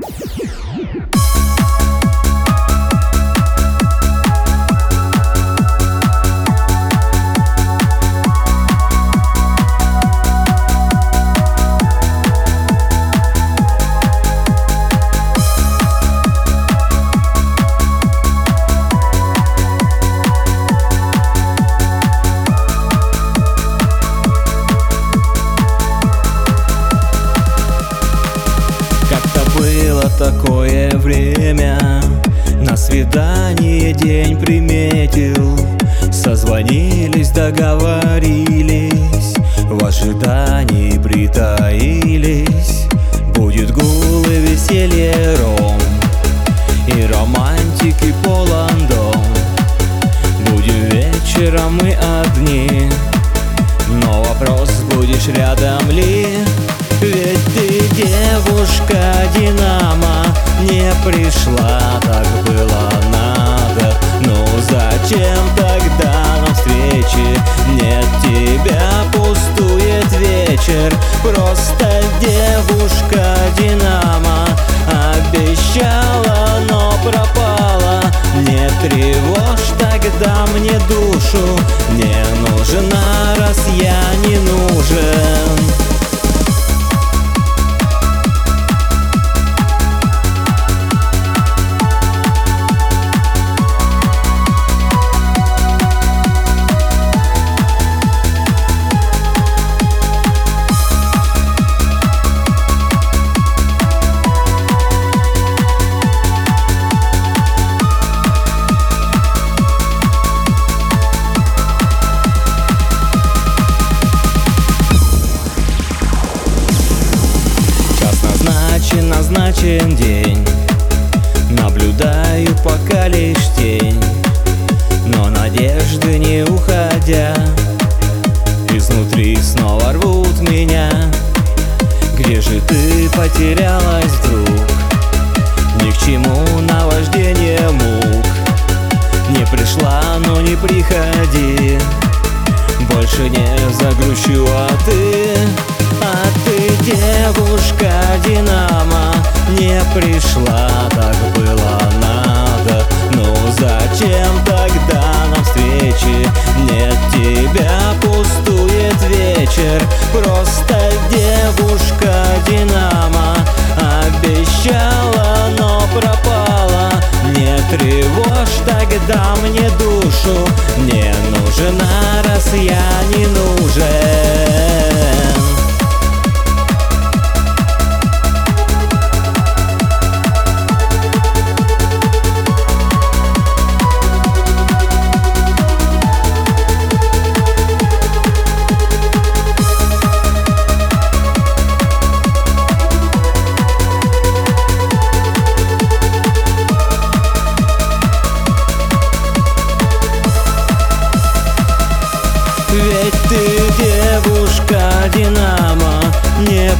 Música время. На свидание день приметил. Созвонились, договорились. В ожидании притаились. Будет гул и веселье ром. И романтики полон дом Будем вечером мы одни. Но вопрос, будешь рядом ли? Ведь ты девушка Не пришла, так было надо. Ну зачем тогда на встрече? Нет тебя, пустует вечер. Просто девушка Динамо Обещала, но пропала. Не тревожь тогда мне душу. Не нужна, раз я не нужен назначен день. Наблюдаю пока лишь тень Но надежды не уходя. Изнутри снова рвут меня. Где же ты потерялась вдруг? Ни к чему наваждение мук. Не пришла, но не приходи. Больше не загрущу, а ты А ты, девушка Динамо Не пришла, так было надо. Ну зачем тогда на встрече Нет тебя, пустует вечер. Просто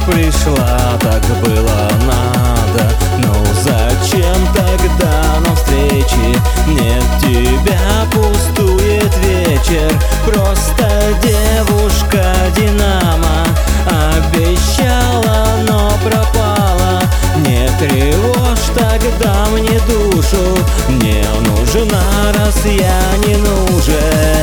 пришла, так было надо. Ну зачем тогда на встрече? Нет тебя, пустует вечер. Просто девушка Динамо Обещала, но пропала. Не тревожь тогда мне душу. Мне нужна, раз я не нужен